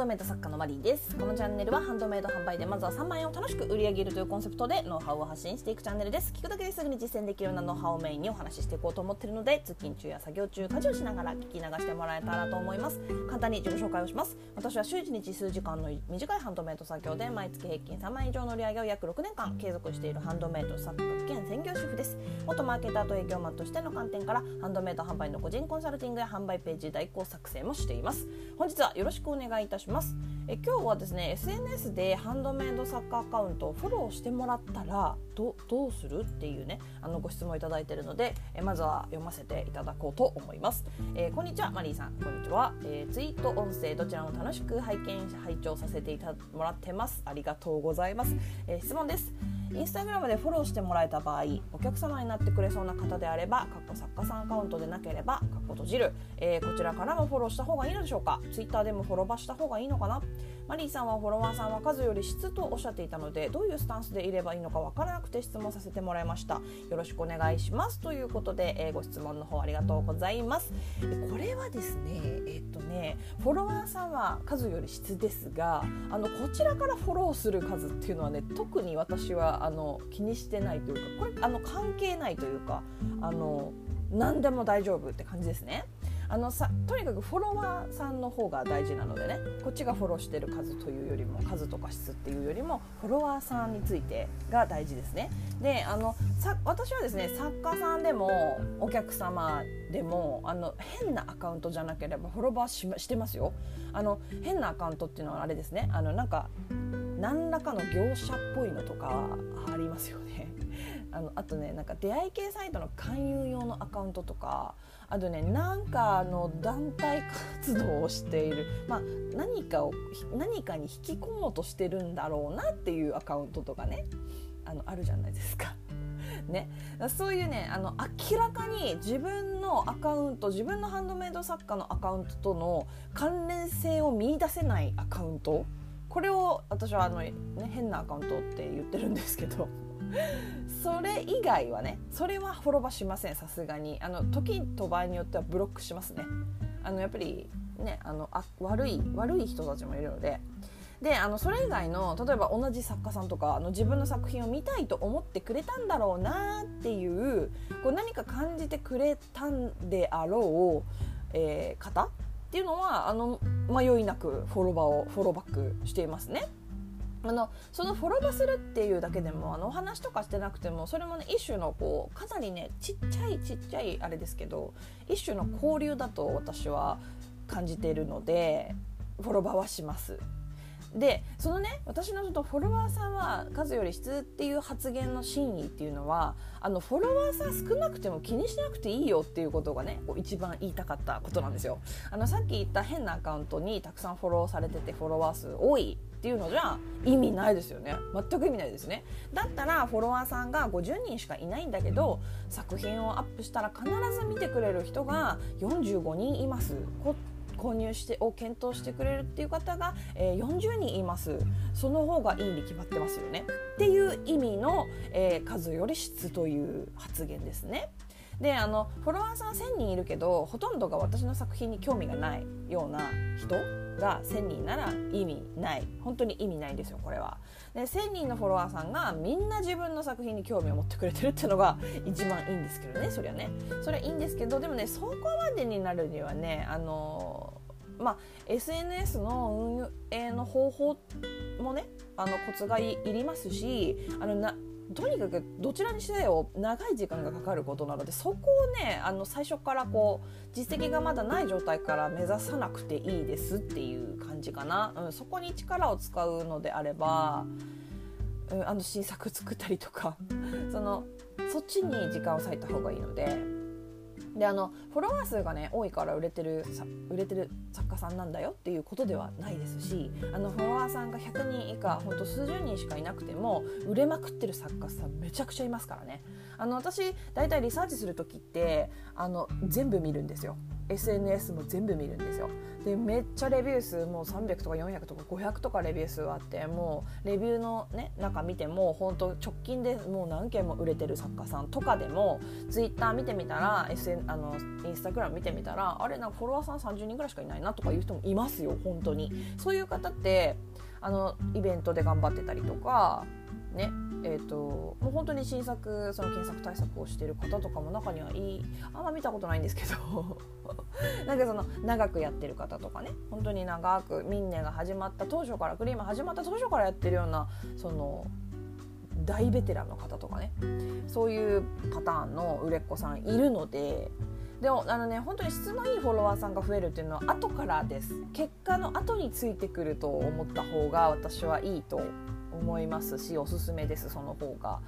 ドメイド作家のマリーです。このチャンネルはハンドメイド販売でまずは3万円を楽しく売り上げるというコンセプトでノウハウを発信していくチャンネルです。聞くだけですぐに実践できるようなノウハウをメインにお話ししていこうと思っているので通勤中や作業中家事をしながら聞き流してもらえたらと思います。簡単に自己紹介をします。私は週1日数時間の短いハンドメイド作業で毎月平均3万円以上の売り上げを約6年間継続しているハンドメイド作家兼専業主婦です。元マーケターと営業マンとしての観点からハンドメイド販売の個人コンサルティングや販売ページ代行作成もしています。本日はよろしくお願いいたします。ます。え今日はですね SNS でハンドメイドサッカーアカウントをフォローしてもらったらどどうするっていうねあのご質問いただいているのでえまずは読ませていただこうと思います、えー、こんにちはマリーさん。こんにちは、えー、ツイート音声どちらも楽しく拝見拝聴させていたもらってます。ありがとうございます、えー、質問です。インスタグラムでフォローしてもらえた場合お客様になってくれそうな方であればかっこ作家さんアカウントでなければかっこ閉じる、えー、こちらからもフォローした方がいいのでしょうか？ツイッターでもフォローバした方がいいのかな？マリーさんはフォロワーさんは数より質とおっしゃっていたのでどういうスタンスでいればいいのかわからなくて質問させてもらいました。よろしくお願いします。ということで、えー、ご質問の方ありがとうございます。これはですねえっとねフォロワーさんは数より質ですがあのこちらからフォローする数っていうのはね特に私はあの気にしてないというかこれあの関係ないというかあの何でも大丈夫って感じですね。あのさとにかくフォロワーさんの方が大事なのでねこっちがフォローしてる数というよりも数とか質っていうよりもフォロワーさんについてが大事ですね。であのさ私はですね作家さんでもお客様でもあの変なアカウントじゃなければフォロワーししてますよ。あの変なアカウントっていうのはあれですねあのなんか何らかの業者っぽいのとかありますよね。あのあとねなんか出会い系サイトの勧誘用のアカウントとかあとねなんかの団体活動をしている、まあ、何かを何かに引き込もうとしてるんだろうなっていうアカウントとかねあのあるじゃないですか。ね、そういうねあの明らかに自分のアカウント自分のハンドメイド作家のアカウントとの関連性を見いだせないアカウント。これを私はあの、ね、変なアカウントって言ってるんですけど。それ以外はねそれはフォローバしませんさすがに。あの時と場合によってはブロックしますね。あのやっぱりねあのあ悪い悪い人たちもいるので。であのそれ以外の例えば同じ作家さんとかあの自分の作品を見たいと思ってくれたんだろうなっていうこう何か感じてくれたんであろう、えー、方っていうのはあの迷いなくフォロバーをフォローバックしていますね。あのそのフォロバするっていうだけでもあのお話とかしてなくてもそれもね一種のこうかなりねちっちゃいちっちゃいあれですけど一種の交流だと私は感じているのでフォロバはします。でそのね私のちょっとフォロワーさんは数より質っていう発言の真意っていうのはあのフォロワーさん少なくても気にしなくていいよっていうことがね一番言いたかったことなんですよあのさっき言った変なアカウントにたくさんフォローされててフォロワー数多いっていうのじゃ意味ないですよね。全く意味ないですね。だったらフォロワーさんが50人しかいないんだけど作品をアップしたら必ず見てくれる人が45人います。購入してを検討してくれるっていう方が、えー、40人います。その方がいいに決まってますよね。っていう意味の、えー、数より質という発言ですね。であのフォロワーさん1000人いるけどほとんどが私の作品に興味がないような人が1000人なら意味ない本当に意味ないんですよこれは。で1000人のフォロワーさんがみんな自分の作品に興味を持ってくれてるっていうのが一番いいんですけどねそりゃねそれはいいんですけどでもねそこまでになるにはねあのまあ、SNS の運営の方法もねあのコツがいりますしあのなとにかくどちらにしてよ長い時間がかかることなのでそこをねあの最初からこう実績がまだない状態から目指さなくていいですっていう感じかな、うん、そこに力を使うのであれば、うん、あの新作作ったりとかそのそっちに時間を割いた方がいいので。であのフォロワー数がね多いから売れてる売れてる作家さんなんだよっていうことではないですしあのフォロワーさんが100人以下ほんと数十人しかいなくても売れまくってる作家さんめちゃくちゃいますからね。あの私大体リサーチする時ってあの全部見るんですよ。SNS も全部見るんですよ。でめっちゃレビュー数もう300とか400とか500とかレビュー数あってもうレビューのね中見ても本当直近でもう何件も売れてる作家さんとかでもツイッター見てみたら、SN、あのインスタグラム見てみたらあれなんかフォロワーさん30人ぐらいしかいないなとかいう人もいますよ本当に。そういう方ってあのイベントで頑張ってたりとかねえーと、もう本当に新作その検索対策をしている方とかも中にはいいあんま見たことないんですけど なんかその長くやってる方とかね本当に長くミンネが始まった当初からクリーム始まった当初からやってるようなその大ベテランの方とかねそういうパターンの売れっ子さんいるのででもあのね本当に質のいいフォロワーさんが増えるっていうのは後からです。結果の後についてくると思った方が私はいいと思いますしおすすめですその方が。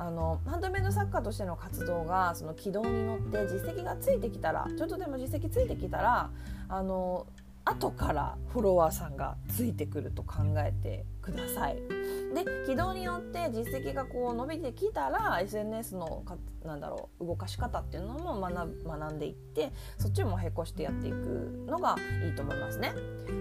あのハンドメイド作家としての活動がその軌道に乗って実績がついてきたらちょっとでも実績ついてきたらあの後からフォロワーさんがついてくると考えてください。で軌道によって実績がこう伸びてきたら SNS のかなんだろう動かし方っていうのも学んでいってそっちも並行してやっていくのがいいと思いますね。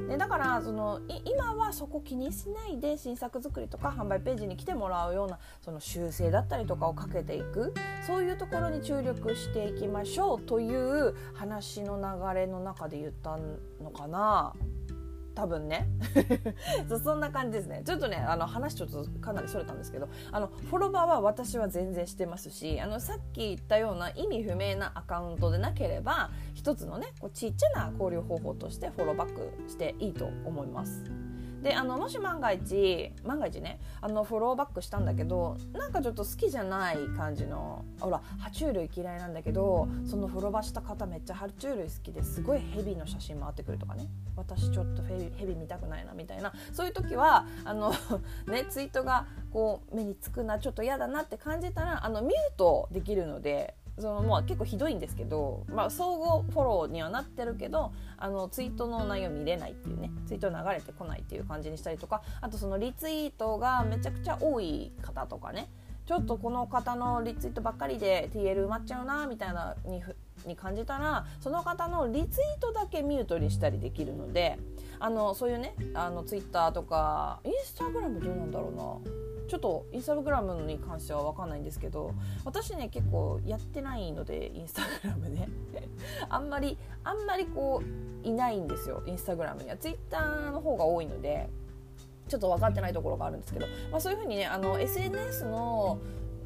でだからその今はそこ気にしないで新作作りとか販売ページに来てもらうようなその修正だったりとかをかけていくそういうところに注力していきましょうという話の流れの中で言ったのかな。多分ね。そんな感じですね。ちょっとねあの話ちょっとかなりそれたんですけどあのフォロワーは私は全然してますしあのさっき言ったような意味不明なアカウントでなければ一つのねこうちっちゃな交流方法としてフォローバックしていいと思います。であのもし万が一万が一ねあのフォローバックしたんだけどなんかちょっと好きじゃない感じのほら爬虫類嫌いなんだけどそのフォローバーした方めっちゃ爬虫類好きですごいヘビの写真回ってくるとかね。私ちょっとヘビヘビ見たくないなみたいな。そういう時はあの ねツイートがこう目につくなちょっと嫌だなって感じたらあのミュートできるのでそのもう結構ひどいんですけど、まあ、総合フォローにはなってるけどあのツイートの内容見れないっていうねツイート流れてこないっていう感じにしたりとかあとそのリツイートがめちゃくちゃ多い方とかねちょっとこの方のリツイートばっかりで TL 埋まっちゃうなみたいなにに感じたらその方のリツイートだけミュートにしたりできるのであのそういうねあのツイッターとかインスタグラムどうなんだろうな。ちょっとインスタグラムに関しては分かんないんですけど私ね結構やってないのでインスタグラムね。あんまりあんまりこういないんですよインスタグラムには。ツイッターの方が多いのでちょっと分かってないところがあるんですけど、まあ、そういうふうにねあの SNS の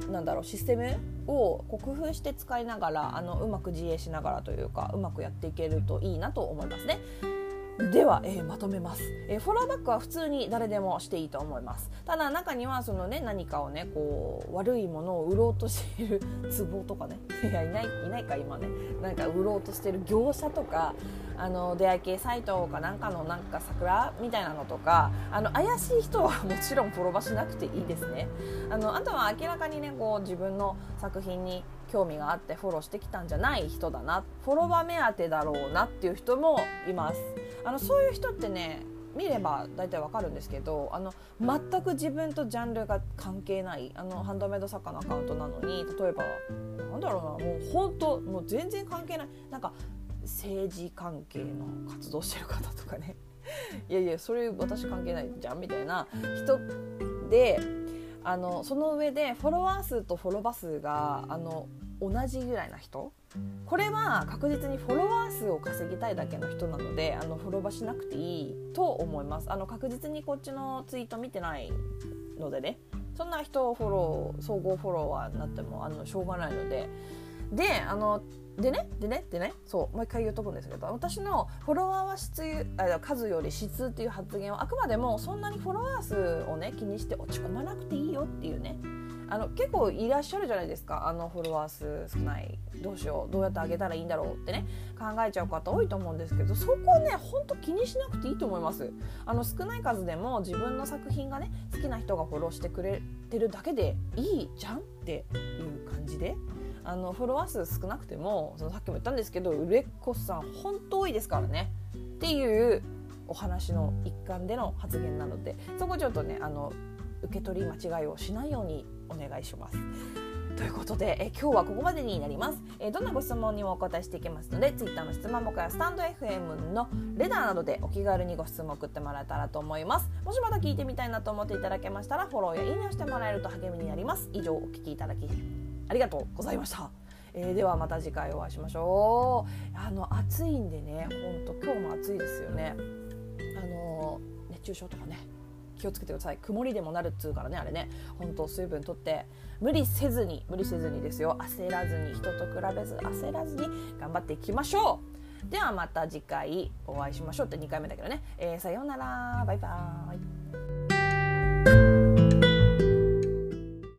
なんだろうシステムをこう工夫して使いながらあのうまく自営しながらというかうまくやっていけるといいなと思いますね。では、えー、まとめます、えー、フォローバックは普通に誰でもしていいと思います。ただ中にはそのね何かをねこう悪いものを売ろうとしているツボとかね いやいないいないか今ね。なんか売ろうとしている業者とかあの出会い系サイトかなんかのなんか桜みたいなのとかあの怪しい人はもちろんフォローしなくていいですね。あのあとは明らかにねこう自分の作品に興味があってフォローしてきたんじゃない人だな。フォロワー目当てだろうなっていう人もいます。あのそういう人ってね見れば大体わかるんですけどあの全く自分とジャンルが関係ないあのハンドメイド作家のアカウントなのに例えばなんだろうなもう本当もう全然関係ないなんか政治関係の活動してる方とかね。いやいやそれ私関係ないじゃんみたいな人であのその上でフォロワー数とフォロバ数があの同じぐらいな人これは確実にフォロワー数を稼ぎたいだけの人なのであのフォロバしなくていいと思います。あの確実にこっちのツイート見てないのでねそんな人をフォロー総合フォロワーになってもあのしょうがないので。であのでねでねでねそうもう一回言うとくんですけど私のフォロワーは質あ数より質っていう発言はあくまでもそんなにフォロワー数をね気にして落ち込まなくていいよっていうねあの結構いらっしゃるじゃないですか。あのフォロワー数少ない。どうしよう。どうやってあげたらいいんだろうってね。考えちゃう方多いと思うんですけど。そこねほんと気にしなくていいと思います。あの少ない数でも自分の作品がね好きな人がフォローしてくれてるだけでいいじゃんっていう感じで。あのフォロワー数少なくてもそのさっきも言ったんですけど売れっ子さん本当多いですからね。っていうお話の一環での発言なのでそこちょっとねあの受け取り間違いをしないようにお願いします。ということで、え今日はここまでになります、えどんなご質問にもお答えしていきますので Twitter の質問箱やスタンド FM のレダーなどでお気軽にご質問送ってもらえたらと思います。もしまだ聞いてみたいなと思っていただけましたらフォローやいいねをしてもらえると励みになります。以上お聞きいただきありがとうございました。えー、ではまた次回お会いしましょう。あの暑いんでね本当今日も暑いですよね。あの熱中症とかね。気をつけてください。曇りでもなるっつうからねあれね。本当水分とって無理せずに無理せずにですよ。焦らずに人と比べず焦らずに頑張っていきましょう。ではまた次回お会いしましょうって2回目だけどね、えー、さようなら。バイバーイ。